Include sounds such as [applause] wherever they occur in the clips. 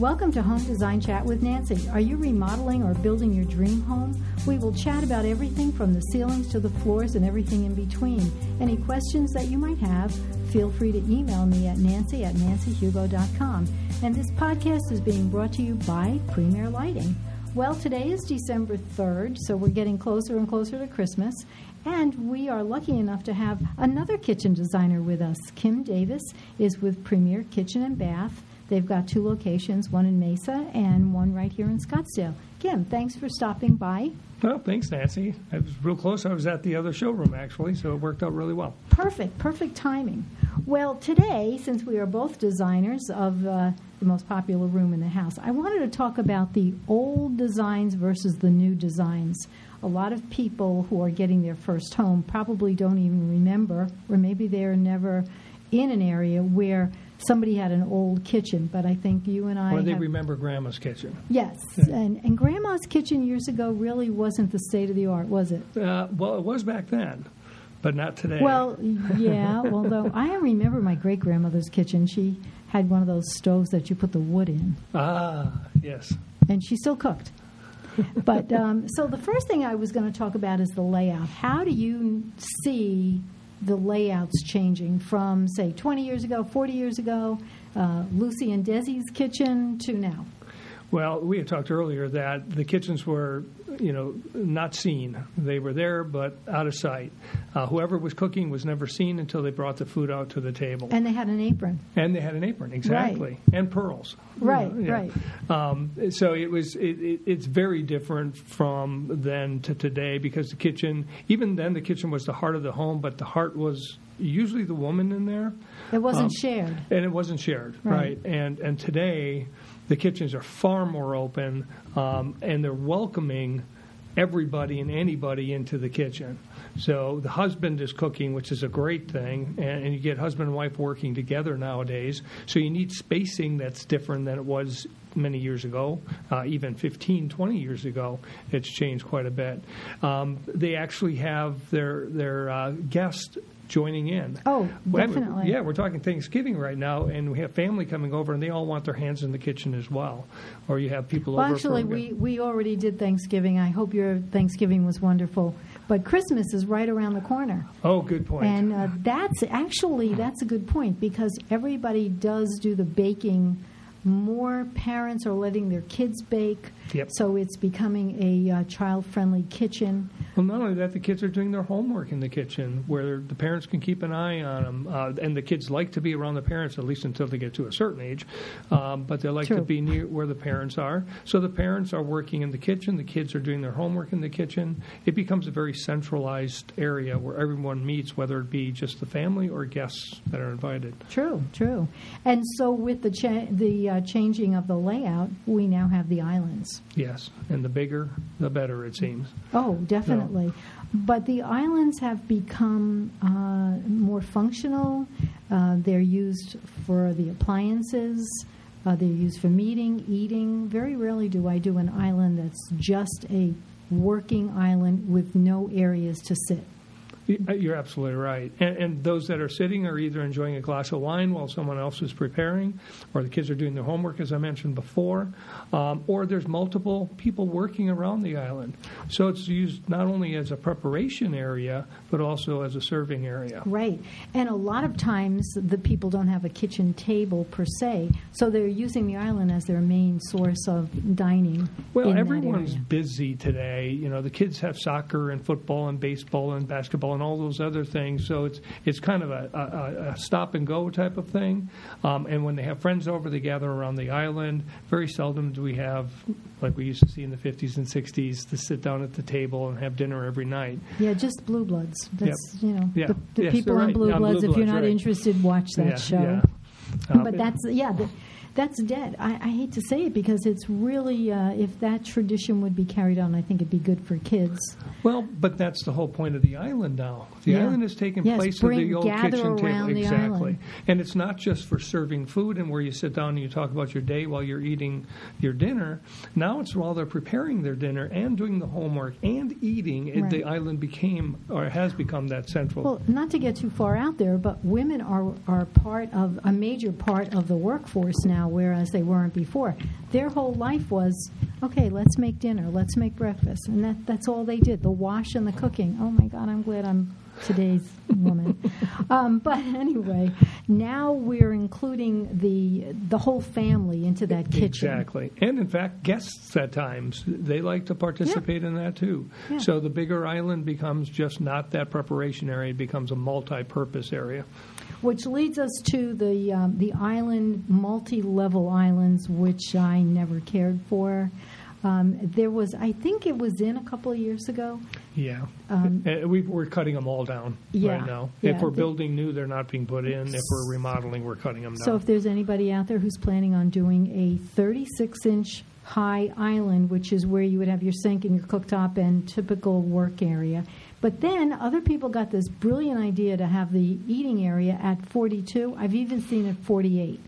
Welcome to Home Design Chat with Nancy. Are you remodeling or building your dream home? We will chat about everything from the ceilings to the floors and everything in between. Any questions that you might have, feel free to email me at nancy at nancyhugo.com. And this podcast is being brought to you by Premier Lighting. Well, today is December 3rd, so we're getting closer and closer to Christmas. And we are lucky enough to have another kitchen designer with us. Kim Davis is with Premier Kitchen and Bath. They've got two locations, one in Mesa and one right here in Scottsdale. Kim, thanks for stopping by. Well, thanks, Nancy. I was real close. I was at the other showroom, actually, so it worked out really well. Perfect, perfect timing. Well, today, since we are both designers of uh, the most popular room in the house, I wanted to talk about the old designs versus the new designs a lot of people who are getting their first home probably don't even remember, or maybe they're never in an area where somebody had an old kitchen. But I think you and I. Or they have, remember Grandma's kitchen. Yes, Yeah. and, and Grandma's kitchen years ago really wasn't the state of the art, was it? Uh, well, it was back then, but not today. Well, yeah. Although I [laughs] remember my great grandmother's kitchen, she had one of those stoves that you put the wood in, ah, yes. and she still cooked. but um, so the first thing I was going to talk about is the layout. How do you see the layouts changing from, say, 20 years ago, 40 years ago, uh, Lucy and Desi's kitchen to now? Well, we had talked earlier that the kitchens were, you know, not seen. They were there, but out of sight. Uh, whoever was cooking was never seen until they brought the food out to the table. And they had an apron. And they had an apron, exactly, and pearls. Right, Yeah. right. Um, so it was. It, it, it's very different from then to today because the kitchen, even then, the kitchen was the heart of the home, but the heart was usually the woman in there, It wasn't Um, shared. and it wasn't shared, Right. right? And and today, the kitchens are far more open, um, and they're welcoming everybody and anybody into the kitchen. So the husband is cooking, which is a great thing, and, and you get husband and wife working together nowadays. So you need spacing that's different than it was many years ago, uh, even 15, 20 years ago. It's changed quite a bit. Um, they actually have their their uh, guests joining in. Oh, definitely. Yeah, we're talking Thanksgiving right now, and we have family coming over, and they all want their hands in the kitchen as well. Or you have people Well, over. actually, we, we already did Thanksgiving. I hope your Thanksgiving was wonderful. But Christmas is right around the corner. Oh, good point. And uh, that's actually that's a good point because everybody does do the baking. More parents are letting their kids bake, Yep. so it's becoming a uh, child-friendly kitchen. Well, not only that, the kids are doing their homework in the kitchen, where the parents can keep an eye on them, uh, and the kids like to be around the parents at least until they get to a certain age. Um, but they like True. to be near where the parents are. So the parents are working in the kitchen, the kids are doing their homework in the kitchen. It becomes a very centralized area where everyone meets, whether it be just the family or guests that are invited. True, true. And so with the cha- the uh, changing of the layout, we now have the islands. Yes, and the bigger, the better, it seems. Oh, definitely. But the islands have become uh, more functional. Uh, they're used for the appliances. Uh, they're used for meeting, eating. Very rarely do I do an island that's just a working island with no areas to sit. You're absolutely right. And, and those that are sitting are either enjoying a glass of wine while someone else is preparing, or the kids are doing their homework, as I mentioned before, um, or there's multiple people working around the island. So it's used not only as a preparation area, but also as a serving area. Right. And a lot of times the people don't have a kitchen table per se, so they're using the island as their main source of dining. Well, everyone's busy today. You know, the kids have soccer and football and baseball and basketball and all those other things. So it's it's kind of a, a, a stop and go type of thing. Um, and when they have friends over, they gather around the island. Very seldom do we have, like we used to see in the 50s and 60s, to sit down at the table and have dinner every night. Yeah, just Blue Bloods. That's you know Yeah. the, the Yes, people they're on right. Blue Bloods. Blue if you're not right. interested, watch that yeah, show. yeah. [laughs] Um, but that's yeah, the, that's dead. I, I hate to say it because it's really uh, if that tradition would be carried on, I think it'd be good for kids. Well, but that's the whole point of the island now. The Yeah. island has taken Yes, place bring- of the old kitchen table. exactly. And it's not just for serving food and where you sit down and you talk about your day while you're eating your dinner. Now it's while they're preparing their dinner and doing the homework and eating. It, the island became or has become that central. Well, not to get too far out there, but women are are part of a major part of the workforce now, whereas they weren't before. Their whole life was, okay, let's make dinner, let's make breakfast, and that, that's all they did. The wash and the cooking. Oh my God, I'm glad I'm today's woman. [laughs] Um, but anyway, now we're including the the whole family into that kitchen. Exactly. And in fact, guests at times, they like to participate in that too. Yeah. So the bigger island becomes just not that preparation area, it becomes a multi purpose area. Which leads us to the um, the island, multi-level islands, which I never cared for. Um, there was, I think it was in a couple of years ago. Yeah. Um, Uh, we, we're cutting them all down Yeah, right now. yeah, if we're building new, they're not being put in. If we're remodeling, we're cutting them down. So if there's anybody out there who's planning on doing a 36-inch high island, which is where you would have your sink and your cooktop and typical work area. But then other people got this brilliant idea to have the eating area at 42. I've even seen it 48.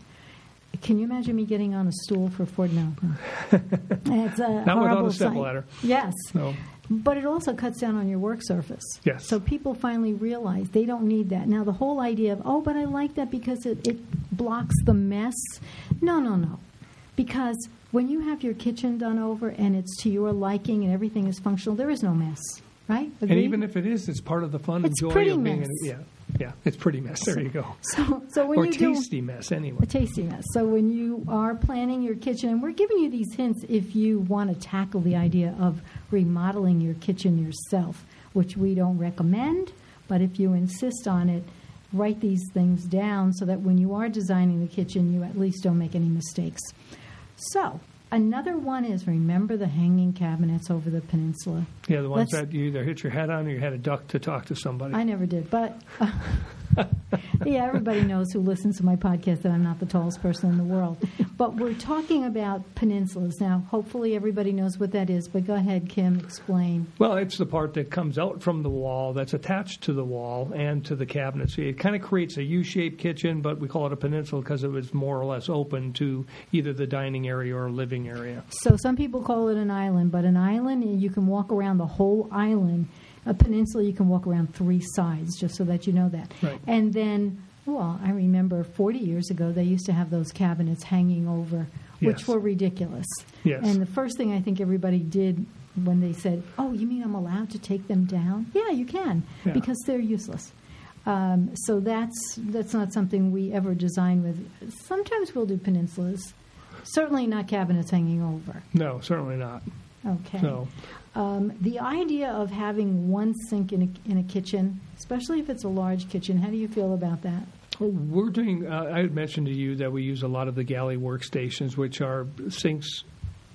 Can you imagine me getting on a stool for 40? No. [laughs] it's a Not without horrible a step sight. ladder. Yes. No. But it also cuts down on your work surface. Yes. So people finally realize they don't need that. Now, the whole idea of, oh, but I like that because it, it blocks the mess. No, no, no. Because when you have your kitchen done over and it's to your liking and everything is functional, there is no mess, right? And even if it is, it's part of the fun and joy of being mess. in Yeah. Yeah. It's pretty mess. There you go. so, so when or you do tasty mess, anyway. a tasty mess. So when you are planning your kitchen, and we're giving you these hints if you want to tackle the idea of remodeling your kitchen yourself, which we don't recommend, but if you insist on it, write these things down so that when you are designing the kitchen, you at least don't make any mistakes. So another one is remember the hanging cabinets over the peninsula. Yeah, the ones Let's- that you either hit your head on or you had a duck to talk to somebody. I never did, but [laughs] [laughs] yeah, everybody knows who listens to my podcast that I'm not the tallest person in the world. But we're talking about peninsulas now. Hopefully, everybody knows what that is. But go ahead, Kim, explain. Well, it's the part that comes out from the wall that's attached to the wall and to the cabinet. So it kind of creates a U-shaped kitchen, but we call it a peninsula because it was more or less open to either the dining area or living area. So some people call it an island, but an island you can walk around the whole island. A peninsula you can walk around three sides, just so that you know that. Right. And then, well, I remember 40 years ago they used to have those cabinets hanging over, which Yes. were ridiculous. Yes. And the first thing I think everybody did when they said, "Oh, you mean I'm allowed to take them down?" Yeah, you can Yeah. because they're useless. Um, so that's that's not something we ever design with. Sometimes we'll do peninsulas, certainly not cabinets hanging over. No, certainly not. Okay. So, Um, the idea of having one sink in a, in a kitchen, especially if it's a large kitchen, how do you feel about that? we're doing, uh, I had mentioned to you that we use a lot of the galley workstations, which are sinks.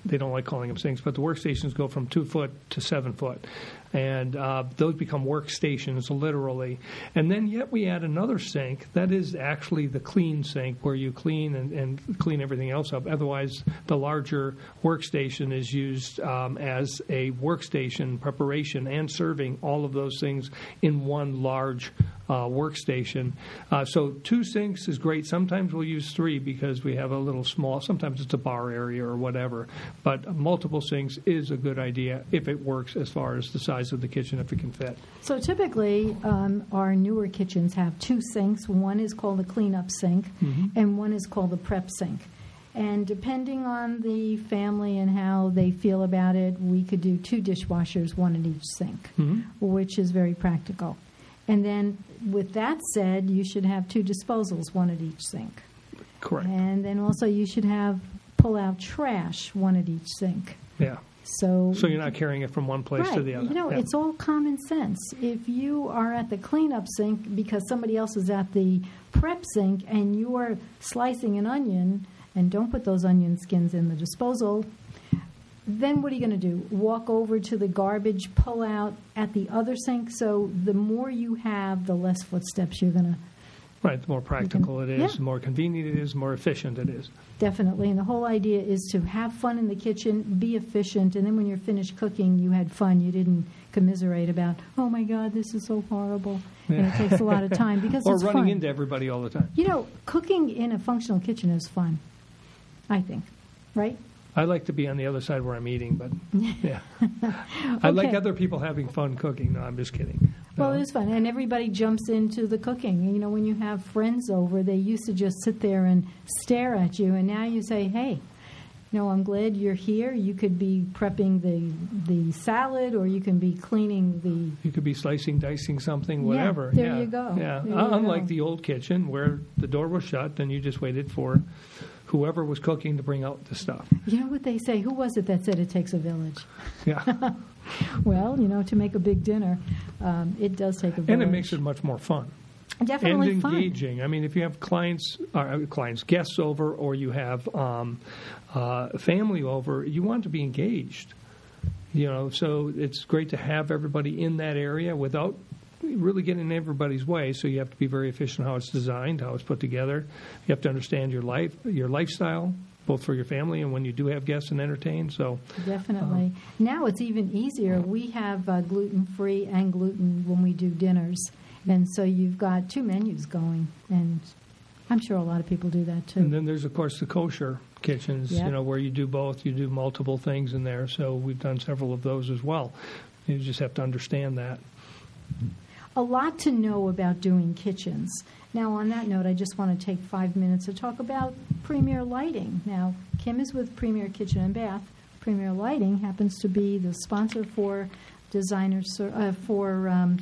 They don't like calling them sinks, but the workstations go from two foot to seven foot. And uh, those become workstations, literally. And then, yet, we add another sink that is actually the clean sink where you clean and, and clean everything else up. Otherwise, the larger workstation is used um, as a workstation preparation and serving all of those things in one large uh, workstation. Uh, so two sinks is great. Sometimes we'll use three because we have a little small. Sometimes it's a bar area or whatever. But multiple sinks is a good idea if it works as far as the size of the kitchen if it can fit. So typically, um, our newer kitchens have two sinks. One is called a cleanup sink, and one is called the prep sink. And depending on the family and how they feel about it, we could do two dishwashers, one in each sink, which is very practical. And then, with that said, you should have two disposals, one at each sink. Correct. And then also, you should have pull out trash, one at each sink. Yeah. So, So you're not carrying it from one place right. to the other. You know, Yeah. it's all common sense. If you are at the cleanup sink because somebody else is at the prep sink and you are slicing an onion, and don't put those onion skins in the disposal, then what are you going to do? Walk over to the garbage, pull out at the other sink. So the more you have, the less footsteps you're going to right. The more practical it is, yeah. the more convenient it is, the more efficient it is. Definitely. And the whole idea is to have fun in the kitchen, be efficient, and then when you're finished cooking, you had fun. You didn't commiserate about, oh my God, this is so horrible. And it takes a lot of time because [laughs] Or it's running fun. into everybody all the time. you know, cooking in a functional kitchen is fun, I think. Right? I like to be on the other side where I'm eating, but [laughs] yeah, I like other people having fun cooking. No, I'm just kidding. Well, it is fun, and everybody jumps into the cooking. You know, when you have friends over, they used to just sit there and stare at you, and now you say, "Hey, no, I'm glad you're here. You could be prepping the the salad, or you can be cleaning the You could be slicing, dicing something, Yeah, whatever. there yeah. you go. Yeah, you Uh, unlike go. the old kitchen where the door was shut and you just waited for whoever was cooking to bring out the stuff. You know what they say? Who was it that said it takes a village? Yeah, [laughs] Well, you know, to make a big dinner, um, it does take a village. and it makes it much more fun definitely and fun. engaging. I mean, if you have clients, uh, clients, guests over, or you have um, uh, family over, you want to be engaged. You know, so it's great to have everybody in that area without really get in everybody's way. So you have to be very efficient how it's designed, how it's put together. You have to understand your life, your lifestyle, both for your family and when you do have guests and entertain. So Definitely. Um, now it's even easier. We have uh, gluten free and gluten when we do dinners. And so you've got two menus going. And I'm sure a lot of people do that too. And then there's, of course, the kosher kitchens, Yep. you know, where you do both. You do multiple things in there. So we've done several of those as well. You just have to understand that. A lot to know about doing kitchens. Now, on that note, I just want to take five minutes to talk about Premier Lighting. Now, Kim is with Premier Kitchen and Bath. Premier Lighting happens to be the sponsor for designers uh, for um,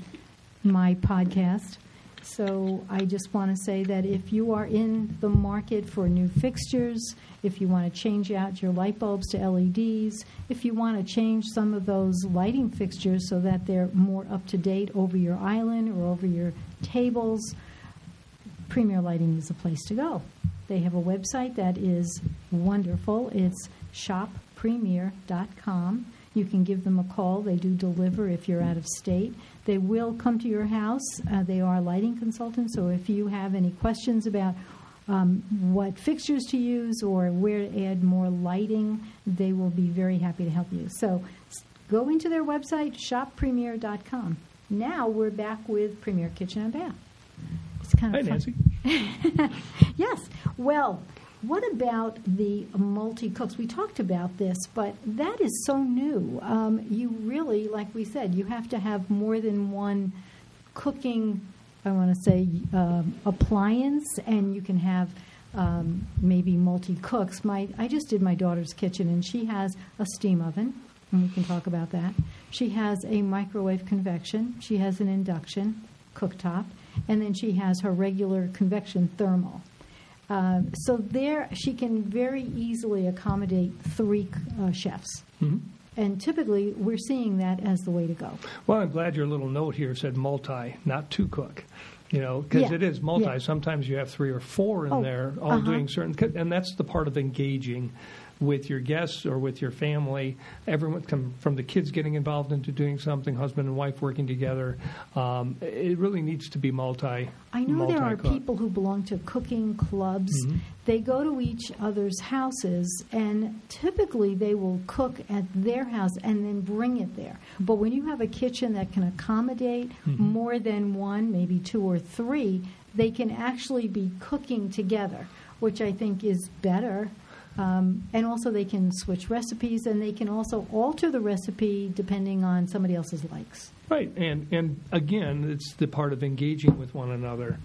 my podcast. So I just want to say that if you are in the market for new fixtures, if you want to change out your light bulbs to LEDs, if you want to change some of those lighting fixtures so that they're more up to date over your island or over your tables, Premier Lighting is the place to go. They have a website that is wonderful. It's shoppremier.com. You can give them a call. They do deliver if you're out of state. They will come to your house. Uh, they are lighting consultants, so if you have any questions about um, what fixtures to use or where to add more lighting, they will be very happy to help you. So go into their website, shoppremier.com. Now we're back with Premier Kitchen and Bath. It's kind Hi, of fun. Nancy. [laughs] Yes. Well, what about the multi cooks? We talked about this, but that is so new. Um, you really, like we said, you have to have more than one cooking. I want to say um, appliance, and you can have um, maybe multi cooks. My I just did my daughter's kitchen, and she has a steam oven, and we can talk about that. She has a microwave convection. She has an induction cooktop, and then she has her regular convection thermal. Um, so there, she can very easily accommodate three uh, chefs, Mhm. and typically we're seeing that as the way to go. Well, I'm glad your little note here said multi, not two cook. You know, because Yeah, it is multi. yeah. Sometimes you have three or four in Oh, there, all uh-huh. doing certain, and that's the part of engaging with your guests or with your family. Everyone, come from the kids getting involved into doing something, husband and wife working together. Um, it really needs to be multi. I know there are people who belong to cooking clubs. Mhm. They go to each other's houses, and typically they will cook at their house and then bring it there. But when you have a kitchen that can accommodate Mhm. more than one, maybe two or three, they can actually be cooking together, which I think is better. Um, and also, they can switch recipes, and they can also alter the recipe depending on somebody else's likes. Right, and and again, it's the part of engaging with one another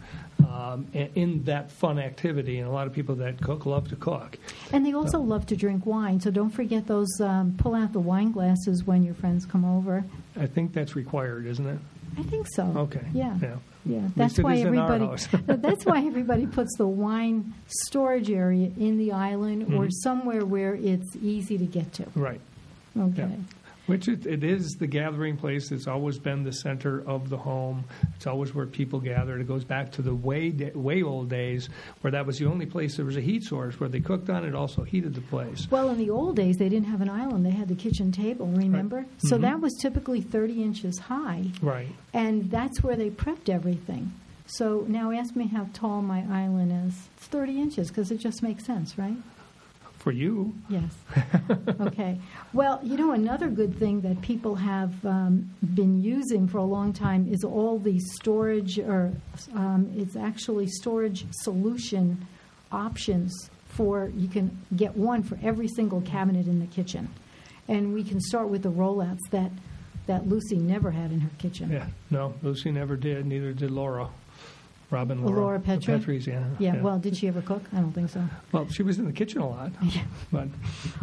um, in that fun activity. And a lot of people that cook love to cook. And they also love to drink wine, so don't forget those. Um, pull out the wine glasses when your friends come over. I think that's required, isn't it? I think so. Okay. Yeah. Yeah. Yeah. That's why is in our everybody. [laughs] that's why everybody puts the wine storage area in the island or Mhm. somewhere where it's easy to get to. Right. Okay. Yeah. Which it, it is the gathering place. It's always been the center of the home. It's always where people gather. It goes back to the way da- way old days where that was the only place there was a heat source where they cooked on it, also heated the place. Well, in the old days, they didn't have an island. They had the kitchen table, remember? So Mhm. that was typically 30 inches high, Right. and that's where they prepped everything. So now ask me how tall my island is. It's 30 inches because it just makes sense, right? For you, Yes. [laughs] okay. Well, you know, another good thing that people have um, been using for a long time is all the storage, or um, it's actually storage solution options for, you can get one for every single cabinet in the kitchen. And we can start with the rollouts that, that Lucy never had in her kitchen. Yeah, no, Lucy never did. Neither did Laura. Rob and Laura. Laura Petrie? Petrie's, yeah. Yeah, well, did she ever cook? I don't think so. Well, she was in the kitchen a lot. [laughs] Yeah. But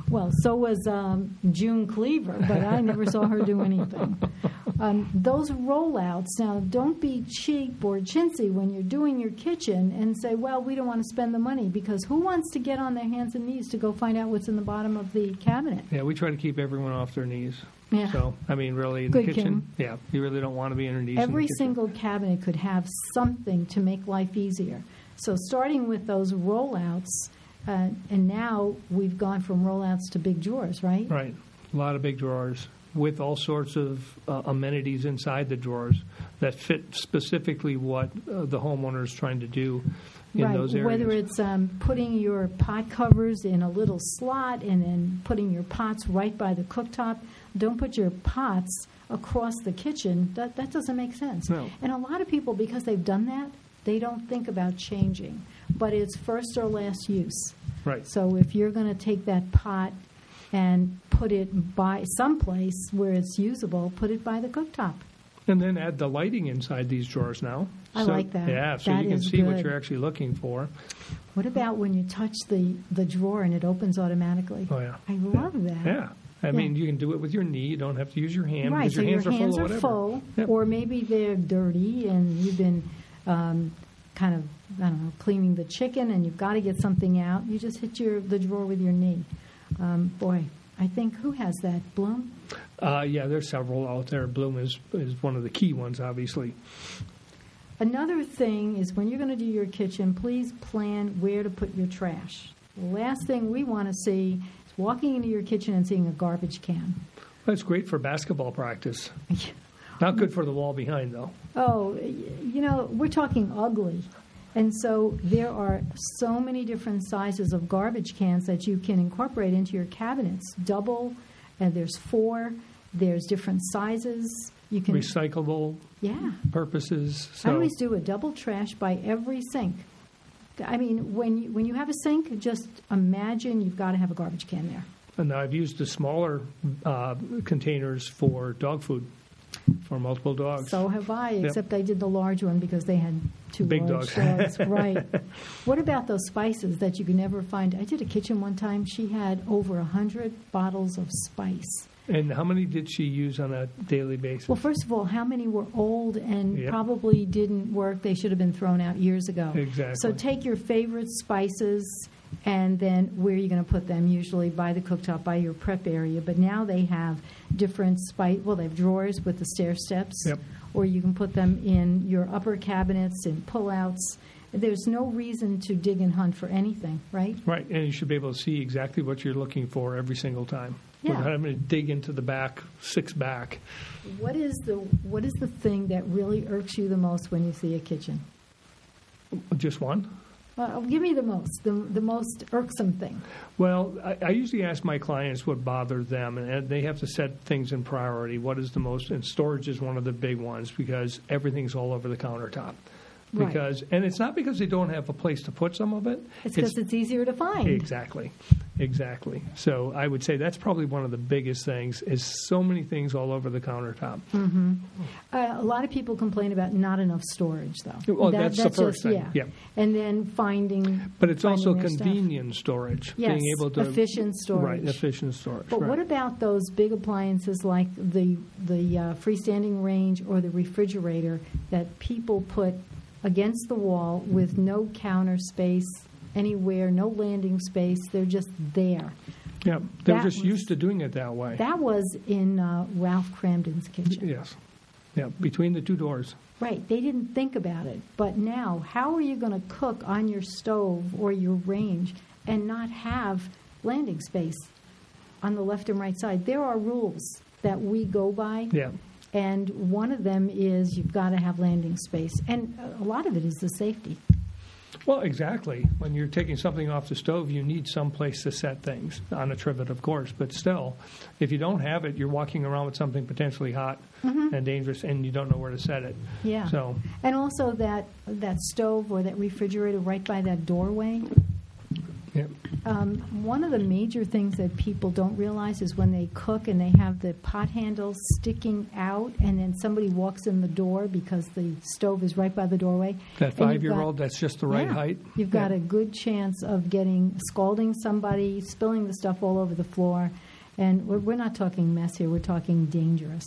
Well, so was um, June Cleaver, but I never saw her do anything. [laughs] Um, those rollouts, now don't be cheap or chintzy when you're doing your kitchen and say, well, we don't want to spend the money because who wants to get on their hands and knees to go find out what's in the bottom of the cabinet? yeah, we try to keep everyone off their knees. Yeah. So, I mean, really, in Good, the kitchen, Kim. yeah, you really don't want to be on your in the Every single cabinet could have something to make life easier. So starting with those rollouts, uh, and now we've gone from rollouts to big drawers, right? Right. A lot of big drawers with all sorts of uh, amenities inside the drawers that fit specifically what uh, the homeowner is trying to do in right. those areas. Whether it's um, putting your pot covers in a little slot and then putting your pots right by the cooktop, don't put your pots across the kitchen. That that doesn't make sense. No. And a lot of people, because they've done that, they don't think about changing. But it's first or last use. right. So if you're going to take that pot and put it by someplace where it's usable, put it by the cooktop. And then add the lighting inside these drawers now. I So- like that. Yeah, so That you can see what you're actually looking for. What about when you touch the, the drawer and it opens automatically? Oh, yeah. I love that. Yeah. I Yeah. mean, you can do it with your knee. You don't have to use your hand right, because so your hands your are hands full are whatever. full, Yep. or maybe they're dirty and you've been um, kind of, I don't know, cleaning the chicken and you've got to get something out. You just hit your the drawer with your knee. Um, boy, I think who has that? Blum? Uh, yeah, there's several out there. Blum is, is one of the key ones, obviously. Another thing is when you're going to do your kitchen, please plan where to put your trash. The last thing we want to see is walking into your kitchen and seeing a garbage can. That's great for basketball practice. [laughs] Not good for the wall behind, though. Oh, you know, we're talking ugly. And so there are so many different sizes of garbage cans that you can incorporate into your cabinets. Double, and there's four, there's different sizes. You can, Recyclable yeah. purposes. I always do a double trash by every sink. I mean, when you, when you have a sink, just imagine you've got to have a garbage can there. and I've used the smaller uh, containers for dog food for multiple dogs. So have I, except I did the large one because they had two Big large dogs. dogs. [laughs] right. What about those spices that you can never find? I did a kitchen one time. She had over a hundred bottles of spice. and how many did she use on a daily basis? Well, first of all, how many were old and Yep. probably didn't work? They should have been thrown out years ago. Exactly. So take your favorite spices and then where are you going to put them? Usually by the cooktop, by your prep area. But now they have different spice. Well, they have drawers with the stair steps. Yep. Or you can put them in your upper cabinets and pull-outs. There's no reason to dig and hunt for anything, right? Right, and you should be able to see exactly what you're looking for every single time. Yeah. Without having to dig into the back, six back. What is the what is the thing that really irks you the most when you see a kitchen? Just one? Uh, give me the most, the, the most irksome thing. Well, I, I usually ask my clients what bothers them, and they have to set things in priority. What is the most, and storage is one of the big ones because everything's all over the countertop. Right. Because, and it's not because they don't have a place to put some of it. It's because it's easier to find. Exactly, exactly. So I would say that's probably one of the biggest things is so many things all over the countertop. Uh, a lot of people complain about not enough storage, though. Well, that's the first just, thing, Yeah. yeah. And then finding. But it's finding also their stuff. convenient storage, Yes, being able to efficient storage. Right, efficient storage. But right. what about those big appliances like the the uh, freestanding range or the refrigerator that people put against the wall with no counter space anywhere, no landing space? They're just there. Yeah, they're that just was- used to doing it that way. That was in uh, Ralph Kramden's kitchen. yes, yeah, between the two doors. Right, they didn't think about it. But now, how are you going to cook on your stove or your range and not have landing space on the left and right side? There are rules that we go by, Yeah, and one of them is you've got to have landing space. And a lot of it is the safety. well, exactly. When you're taking something off the stove, you need some place to set things on a trivet, of course. But still, if you don't have it, you're walking around with something potentially hot and dangerous, and you don't know where to set it. Mm-hmm. Yeah. So, And also that, that stove or that refrigerator right by that doorway. Um, one of the major things that people don't realize is when they cook and they have the pot handles sticking out, and then somebody walks in the door because the stove is right by the doorway. That five-year-old—that's just the right Yeah. height. You've got Yeah. a good chance of getting scalding somebody, spilling the stuff all over the floor, and we're, we're not talking mess here. We're talking dangerous.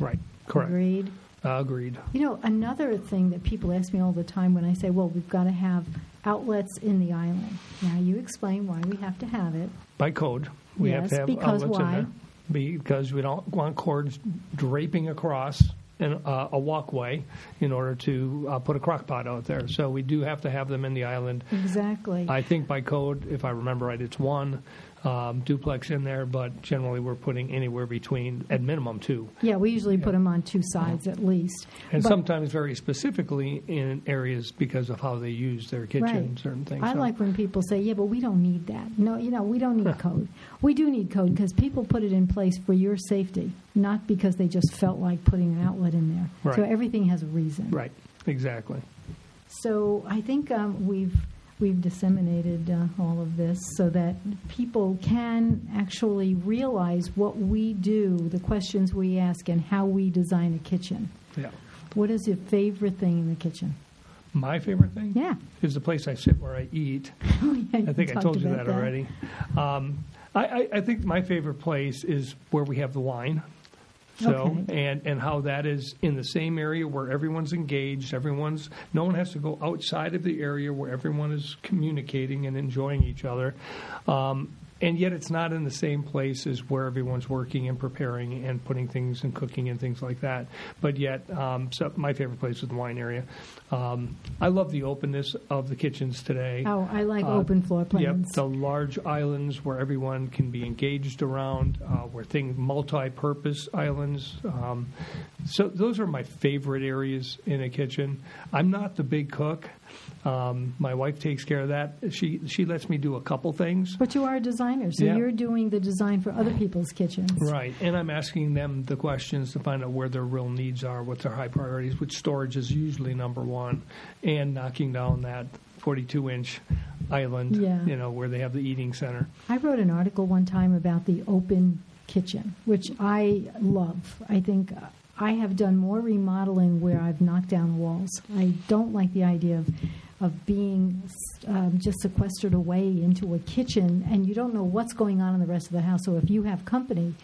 Right, correct. Agreed. Uh, agreed. You know, another thing that people ask me all the time when I say, "Well, we've got to have outlets in the island." Now, you explain why we have to have it. By code, we have to have because outlets why? in there. Because we don't want cords draping across an, uh, a walkway in order to uh, put a crock pot out there. So we do have to have them in the island. Exactly. I think by code, if I remember right, it's one um, duplex in there, but generally we're putting anywhere between, at minimum, two. yeah, we usually put them on two sides at least. And But- sometimes very specifically in areas because of how they use their kitchen, Right. certain things. I So- like when people say, "Yeah, but we don't need that." No, you know, we don't need code. We do need code because people put it in place for your safety, not because they just felt like putting an outlet in there. So everything has a reason. Right, exactly. So I think um, we've we've disseminated uh, all of this so that people can actually realize what we do, the questions we ask, and how we design a kitchen. Yeah. What is your favorite thing in the kitchen? My favorite thing Yeah. is the place I sit where I eat. [laughs] Oh, yeah, I think I told you about that already. Um, I, I, I think my favorite place is where we have the wine. So Okay. and and how that is in the same area where everyone's engaged, everyone's no one has to go outside of the area where everyone is communicating and enjoying each other. Um, and yet it's not in the same place as where everyone's working and preparing and putting things and cooking and things like that. But yet, um, so my favorite place is the wine area. Um, I love the openness of the kitchens today. Oh, I like Uh, open floor plans. Yep, the large islands where everyone can be engaged around, uh, where things multi-purpose islands. Um, so those are my favorite areas in a kitchen. I'm not the big cook. Um, my wife takes care of that. She she lets me do a couple things. But you are a designer, so Yeah. you're doing the design for other people's kitchens. Right, and I'm asking them the questions to find out where their real needs are, what their high priorities, which storage is usually number one, and knocking down that 42 inch island, Yeah. you know, where they have the eating center. I wrote an article one time about the open kitchen, which I love. I think uh, I have done more remodeling where I've knocked down walls. I don't like the idea of of being um, just sequestered away into a kitchen and you don't know what's going on in the rest of the house. So if you have company,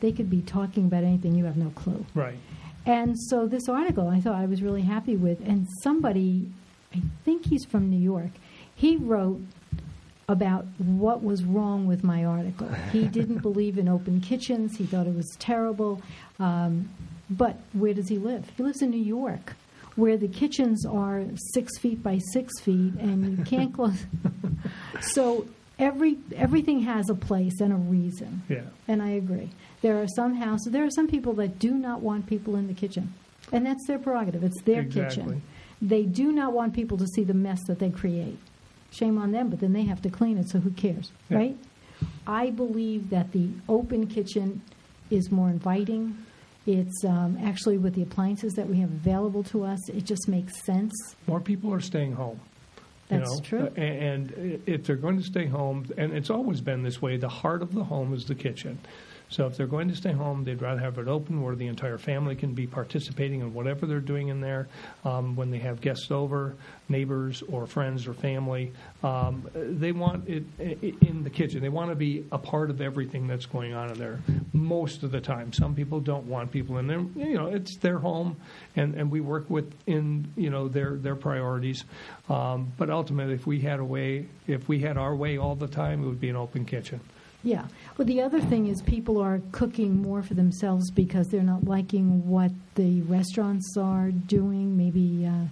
they could be talking about anything you have no clue. Right. And so this article I thought I was really happy with. And somebody, I think he's from New York, he wrote about what was wrong with my article. He [laughs] didn't believe in open kitchens, he thought it was terrible. Um, but where does he live? He lives in New York. Where the kitchens are six feet by six feet, and you can't [laughs] close. so every everything has a place and a reason. Yeah. And I agree. There are some houses, there are some people that do not want people in the kitchen. And that's their prerogative. It's their Exactly. kitchen. They do not want people to see the mess that they create. Shame on them, but then they have to clean it, so who cares, Yeah. right? I believe that the open kitchen is more inviting. It's um, actually with the appliances that we have available to us, it just makes sense. More people are staying home. you That's know? true. And if they're going to stay home, and it's always been this way, the heart of the home is the kitchen. So if they're going to stay home, they'd rather have it open where the entire family can be participating in whatever they're doing in there. Um, when they have guests over, neighbors or friends or family, um, they want it in the kitchen. They want to be a part of everything that's going on in there most of the time. Some people don't want people in there. You know, it's their home, and, and we work within you know their their priorities. Um, but ultimately, if we had a way, if we had our way all the time, it would be an open kitchen. Yeah. Well, the other thing is people are cooking more for themselves because they're not liking what the restaurants are doing, maybe uh,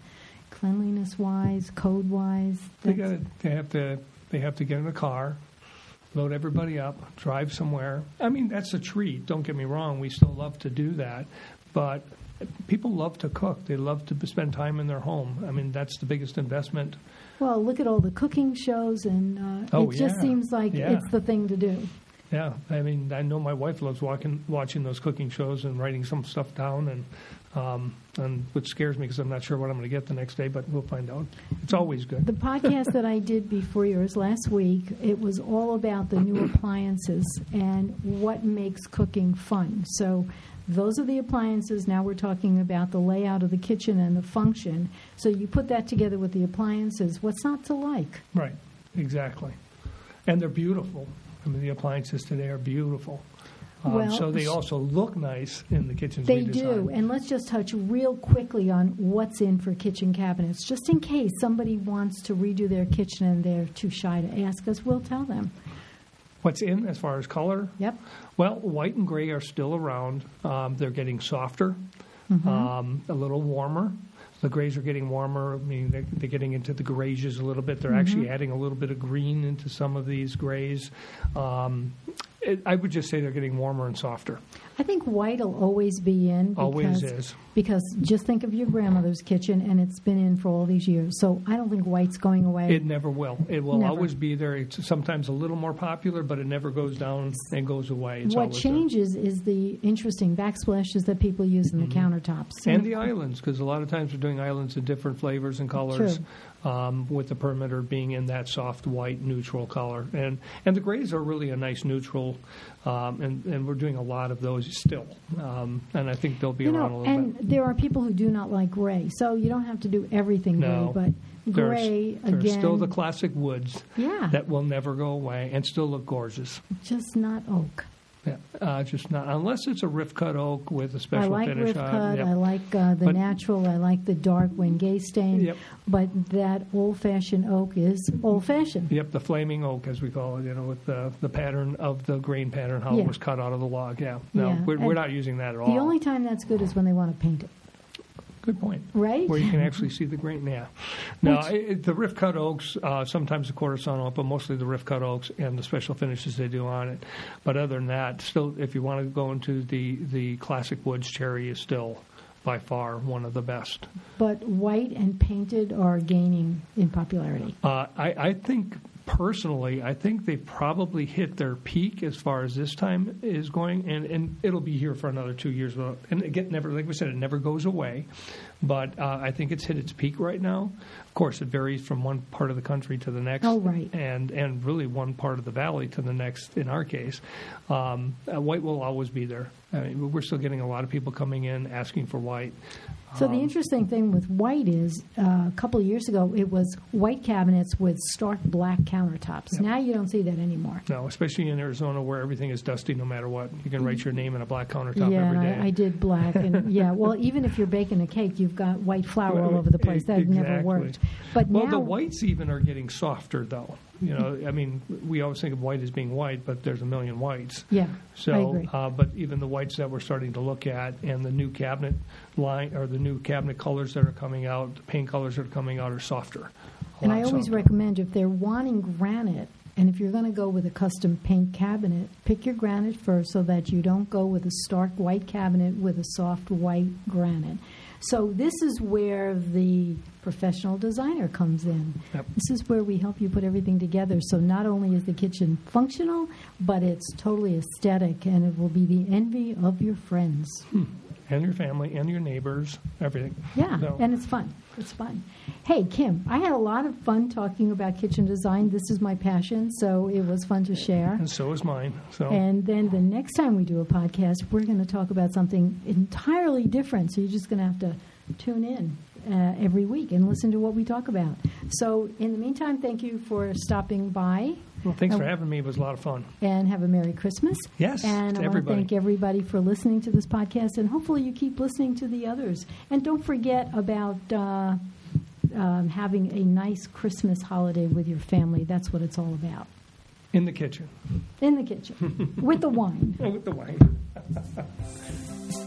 cleanliness wise, code wise. They got they have to they have to get in a car, load everybody up, drive somewhere. I mean, that's a treat. Don't get me wrong. We still love to do that, but people love to cook. They love to spend time in their home. I mean, that's the biggest investment. Well, look at all the cooking shows, and uh, Oh, it just yeah. seems like Yeah. it's the thing to do. Yeah, I mean, I know my wife loves walking, watching those cooking shows and writing some stuff down, and um, and which scares me because I'm not sure what I'm going to get the next day, but we'll find out. It's always good. The podcast that I did before yours last week, it was all about the new appliances and what makes cooking fun. So those are the appliances. Now we're talking about the layout of the kitchen and the function. So you put that together with the appliances. What's not to like? Right, exactly. And they're beautiful. I mean, the appliances today are beautiful. Um, Well, so they also look nice in the kitchens They do. And let's just touch real quickly on what's in for kitchen cabinets. Just in case somebody wants to redo their kitchen and they're too shy to ask us, we'll tell them. What's in as far as color? Yep. Well, white and gray are still around. Um, they're getting softer, Mm-hmm. um, a little warmer. The grays are getting warmer. I mean, they're, they're getting into the grays a little bit. They're actually Mm-hmm. adding a little bit of green into some of these grays. Um, it, I would just say they're getting warmer and softer. I think white will always be in. Because, Always is. Because just think of your grandmother's kitchen, and it's been in for all these years. So I don't think white's going away. It never will. It will Never. always be there. It's sometimes a little more popular, but it never goes down and goes away. It's what changes is the interesting backsplashes that people use in the countertops. Mm-hmm. And the islands, because a lot of times we're doing islands in different flavors and colors, um, with the perimeter being in that soft white neutral color. And and the grays are really a nice neutral, um, and and we're doing a lot of those still. Um, and I think they'll be you around a know, little and bit. And there are people who do not like gray, so you don't have to do everything No. gray. But There's, gray there's again, still the classic woods yeah, that will never go away and still look gorgeous. just not oak. Yeah, uh, just not unless it's a rift cut oak with a special like finish rift on. cut. Yep. I like uh, the But- natural. I like the dark Wenge stain. Yep. But that old fashioned oak is old fashioned. Yep, the flaming oak, as we call it, you know, with the, the pattern of the grain pattern, how Yeah. it was cut out of the log. Yeah, no, Yeah, we're, we're not using that at all. The only time that's good is when they want to paint it, Good point. right? Where you can actually see the grain. Yeah. Now, it, the rift cut oaks, uh, sometimes the quarter sawn oak, but mostly the rift cut oaks and the special finishes they do on it. But other than that, still, if you want to go into the, the classic woods, cherry is still by far one of the best. But white and painted are gaining in popularity. Uh, I, I think personally, I think they probably hit their peak as far as this time is going, and, and it'll be here for another two years. And again, never like we said, it never goes away, but uh, I think it's hit its peak right now. Of course, it varies from one part of the country to the next, Oh, right. and and really one part of the valley to the next. In our case, um, uh, white will always be there. I mean, we're still getting a lot of people coming in asking for white. So the Um, interesting thing with white is, uh, a couple of years ago, it was white cabinets with stark black countertops. Yep. Now you don't see that anymore. No, especially in Arizona where everything is dusty no matter what. You can write your name in a black countertop yeah, every and. I, I did black, and [laughs] yeah. Well, even if you're baking a cake, you've got white flour all over the place. That never worked. But well, now, the whites even are getting softer, though. You know, I mean, we always think of white as being white, but there's a million whites. yeah, So. Uh, but even the whites that we're starting to look at, and the new cabinet line or the new cabinet colors that are coming out, the paint colors that are coming out, are softer. and I always softer. recommend if they're wanting granite, and if you're going to go with a custom paint cabinet, pick your granite first so that you don't go with a stark white cabinet with a soft white granite. So this is where the professional designer comes in. Yep. This is where we help you put everything together. So not only is the kitchen functional, but it's totally aesthetic, and it will be the envy of your friends. Hmm. And your family and your neighbors, everything. Yeah, So- and it's fun. It's fun. Hey, Kim, I had a lot of fun talking about kitchen design. This is my passion, so it was fun to share. And so is mine. So And then the next time we do a podcast, we're going to talk about something entirely different. So you're just going to have to tune in uh, every week and listen to what we talk about. So in the meantime, thank you for stopping by well, thanks for Oh. having me. It was a lot of fun. and have a Merry Christmas. Yes, And I want to everybody. thank everybody for listening to this podcast, and hopefully you keep listening to the others. And don't forget about uh, um, having a nice Christmas holiday with your family. That's what it's all about. In the kitchen In the kitchen [laughs] with the wine. [laughs] with the wine. [laughs]